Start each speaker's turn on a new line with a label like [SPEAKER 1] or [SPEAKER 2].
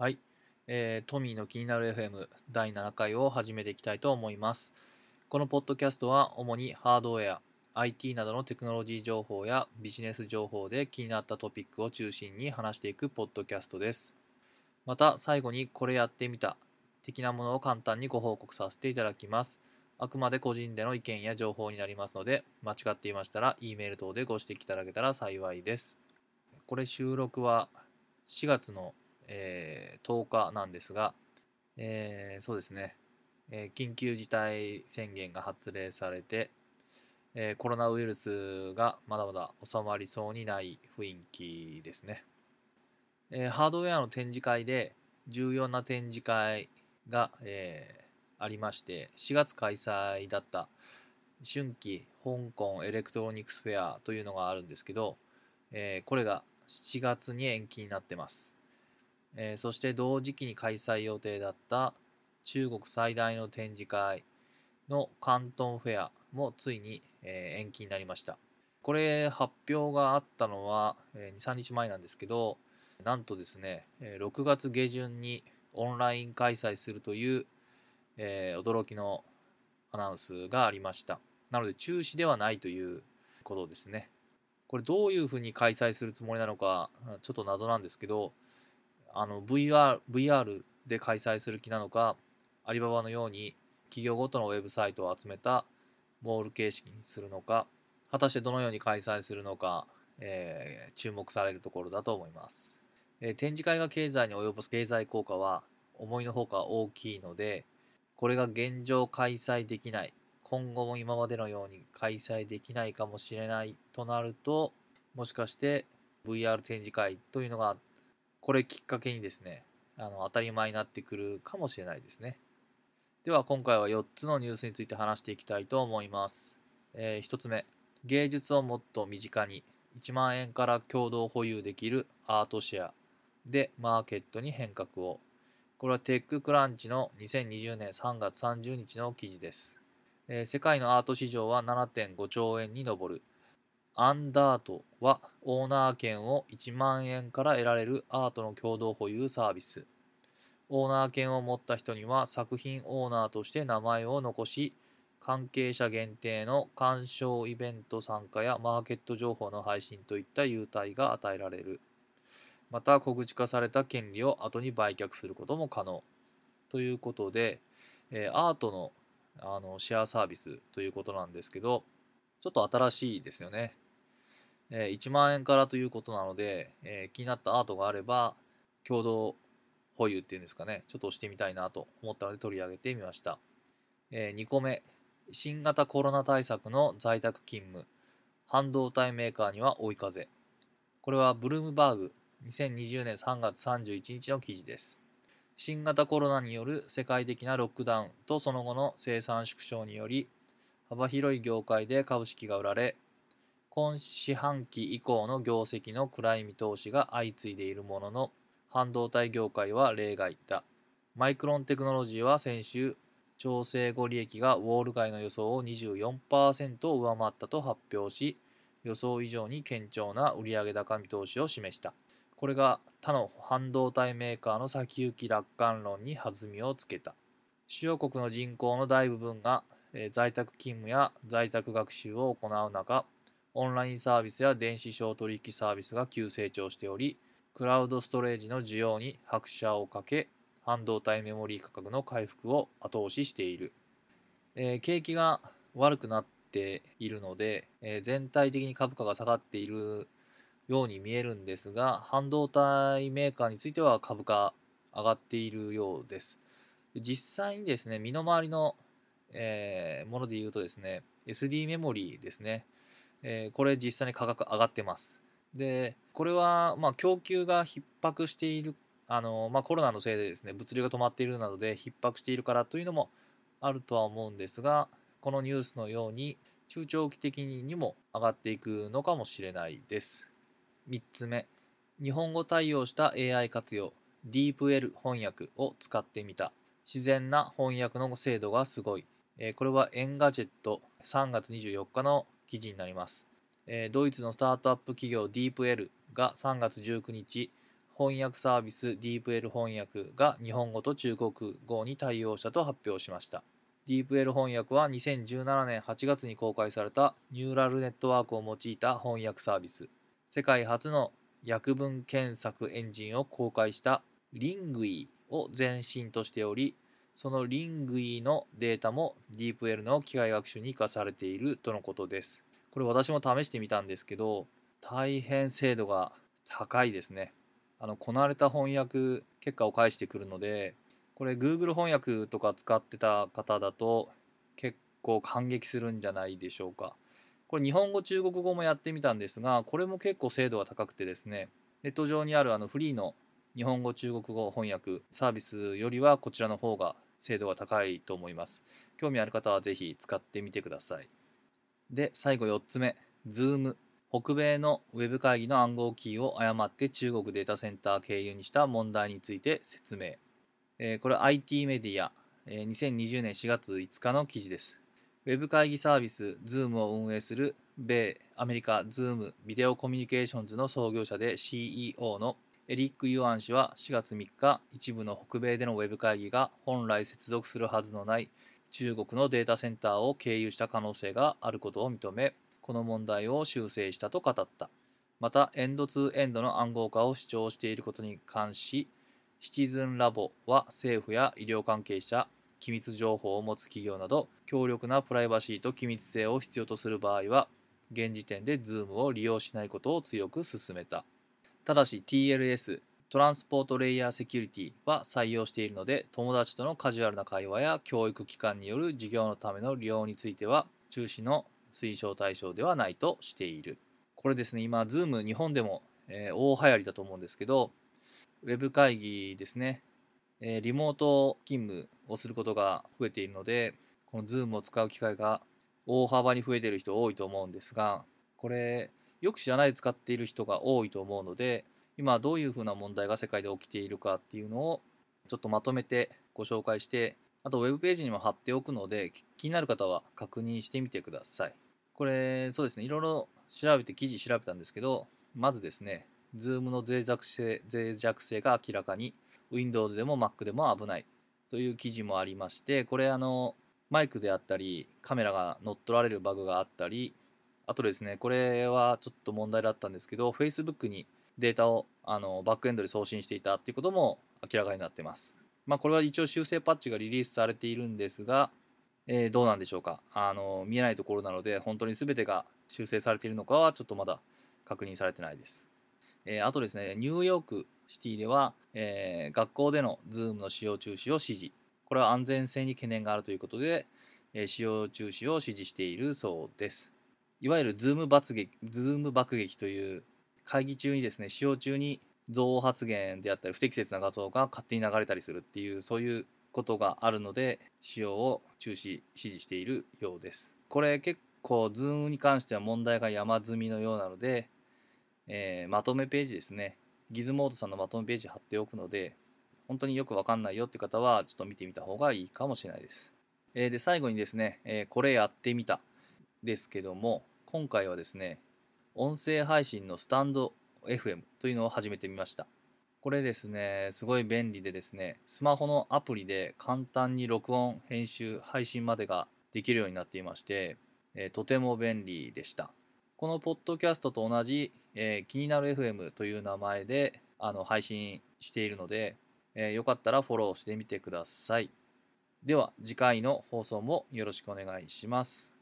[SPEAKER 1] はい、えー、トミーの気になる FM 第7回を始めていきたいと思います。このポッドキャストは主にハードウェア、IT などのテクノロジー情報やビジネス情報で気になったトピックを中心に話していくポッドキャストです。また最後にこれやってみた的なものを簡単にご報告させていただきます。あくまで個人での意見や情報になりますので、間違っていましたら、E メール等でご指摘いただけたら幸いです。これ収録は4月の、えー、10日なんですが、えー、そうですね、え、緊急事態宣言が発令されて、えコロナウイルスがまだまだ収まりそうにない雰囲気ですね。えハードウェアの展示会で重要な展示会が、えありまして4月開催だった春季香港エレクトロニクスフェアというのがあるんですけど、えこれが7月に延期になってます、えー、そして同時期に開催予定だった中国最大の展示会の広東フェアもついに、えー、延期になりました。これ発表があったのは、えー、23日前なんですけどなんとですね6月下旬にオンライン開催するという、えー、驚きのアナウンスがありました。なので中止ではないということですね。これどういうふうに開催するつもりなのかちょっと謎なんですけどあの VR, VR で開催する気なのかアリババのように企業ごとのウェブサイトを集めたモール形式にするのか果たしてどのように開催するのか、えー、注目されるところだと思います、えー、展示会が経済に及ぼす経済効果は思いのほか大きいのでこれが現状開催できない今後も今までのように開催できないかもしれないとなると、もしかして VR 展示会というのが、これきっかけにですね、あの当たり前になってくるかもしれないですね。では今回は4つのニュースについて話していきたいと思います。えー、1つ目、芸術をもっと身近に1万円から共同保有できるアートシェアでマーケットに変革を。これはテッククランチの2020年3月30日の記事です。えー、世界のアート市場は7.5兆円に上る。アンダートはオーナー権を1万円から得られるアートの共同保有サービス。オーナー権を持った人には作品オーナーとして名前を残し、関係者限定の鑑賞イベント参加やマーケット情報の配信といった優待が与えられる。また、小口化された権利を後に売却することも可能。ということで、え、アートのあのシェアサービスということなんですけど、ちょっと新しいですよね。えー、1万円からということなので、えー、気になったアートがあれば、共同保有っていうんですかね、ちょっと押してみたいなと思ったので取り上げてみました。えー、2個目、新型コロナ対策の在宅勤務、半導体メーカーには追い風。これはブルームバーグ2020年3月31日の記事です。新型コロナによる世界的なロックダウンとその後の生産縮小により幅広い業界で株式が売られ今四半期以降の業績の暗い見通しが相次いでいるものの半導体業界は例外だ。マイクロンテクノロジーは先週調整後利益がウォール街の予想を24%上回ったと発表し予想以上に堅調な売上高見通しを示した。これが他の半導体メーカーの先行き楽観論に弾みをつけた。主要国の人口の大部分が在宅勤務や在宅学習を行う中オンラインサービスや電子商取引サービスが急成長しておりクラウドストレージの需要に拍車をかけ半導体メモリー価格の回復を後押ししている、えー、景気が悪くなっているので、えー、全体的に株価が下がっているように見えるんですが、半導体メーカーについては株価上がっているようです。実際にですね、身の回りの、えー、もので言うとですね、SD メモリーですね、えー、これ実際に価格上がってます。で、これは、まあ、供給が逼迫している、あのまあ、コロナのせいでですね、物流が止まっているなどで逼迫しているからというのもあるとは思うんですが、このニュースのように中長期的にも上がっていくのかもしれないです。3つ目、日本語対応した AI 活用、DeepL 翻訳を使ってみた。自然な翻訳の精度がすごい。えー、これは Engadget 3月24日の記事になります。え、ドイツのスタートアップ企業 DeepL が3月19日、翻訳サービス DeepL 翻訳が日本語と中国語に対応したと発表しました。DeepL 翻訳は2017年8月に公開されたニューラルネットワークを用いた翻訳サービス。世界初の訳文検索エンジンを公開したリングイを前身としており、そのリングイのデータも DeepL の機械学習に生かされているとのことです。これ私も試してみたんですけど、大変精度が高いですね。あの、こなれた翻訳結果を返してくるので、これ Google 翻訳とか使ってた方だと結構感激するんじゃないでしょうか。これ日本語、中国語もやってみたんですが、これも結構精度が高くてですね、ネット上にあるあのフリーの日本語、中国語翻訳サービスよりはこちらの方が精度が高いと思います。興味ある方はぜひ使ってみてください。で、最後4つ目、Zoom。北米のウェブ会議の暗号キーを誤って中国データセンター経由にした問題について説明。えー、これ IT メディア、えー、2020年4月5日の記事です。ウェブ会議サービス Zoom を運営する米、アメリカ Zoom ビデオコミュニケーションズの創業者で CEO のエリック・ユアン氏は4月3日、一部の北米でのウェブ会議が本来接続するはずのない中国のデータセンターを経由した可能性があることを認め、この問題を修正したと語った。また、エンドツーエンドの暗号化を主張していることに関し、シチズンラボは政府や医療関係者、機密情報を持つ企業など強力なプライバシーと機密性を必要とする場合は現時点で Zoom を利用しないことを強く勧めたただし TLS トランスポートレイヤーセキュリティは採用しているので友達とのカジュアルな会話や教育機関による授業のための利用については中止の推奨対象ではないとしている。これですね今 Zoom 日本でも、えー、大流行りだと思うんですけどウェブ会議ですね。えリモート勤務をすることが増えているので、この Zoom を使う機会が大幅に増えている人多いと思うんですが、これ、よく知らないで使っている人が多いと思うので、今どういうふうな問題が世界で起きているかっていうのをちょっとまとめてご紹介して、あとウェブページにも貼っておくので、気になる方は確認してみてください。これ、そうですね、いろいろ調べて、記事調べたんですけど、まずですね、Zoom の脆弱性脆弱性が明らかに Windows でも Mac でも危ないという記事もありましてこれあのマイクであったりカメラが乗っ取られるバグがあったりあとですねこれはちょっと問題だったんですけど Facebook にデータをあのバックエンドで送信していたっていうことも明らかになってますまあこれは一応修正パッチがリリースされているんですが、えー、どうなんでしょうかあの見えないところなので本当に全てが修正されているのかはちょっとまだ確認されてないです、えー、あとですねニューヨークシティでは、えー、学校での Zoom の使用中止を指示。これは安全性に懸念があるということで、え、使用中止を指示しているそうです。いわゆる Zoom 爆撃 Zoom 爆撃という会議中にですね、使用中に憎悪発言であったり不適切な画像が勝手に流れたりするっていうそういうことがあるので使用を中止指示しているようです。これ結構 Zoom に関しては問題が山積みのようなので、えー、まとめページですねギズモードさんのまとめページ貼っておくので、本当によくわかんないよって方は、ちょっと見てみた方がいいかもしれないです。えー、で、最後にですね、えー、これやってみたですけども、今回はですね、音声配信のスタンド FM というのを始めてみました。これですね、すごい便利でですね、スマホのアプリで簡単に録音、編集、配信までができるようになっていまして、え、とても便利でした。このポッドキャストと同じ、えー、気になる FM という名前であの配信しているので、えー、よかったらフォローしてみてください。では次回の放送もよろしくお願いします。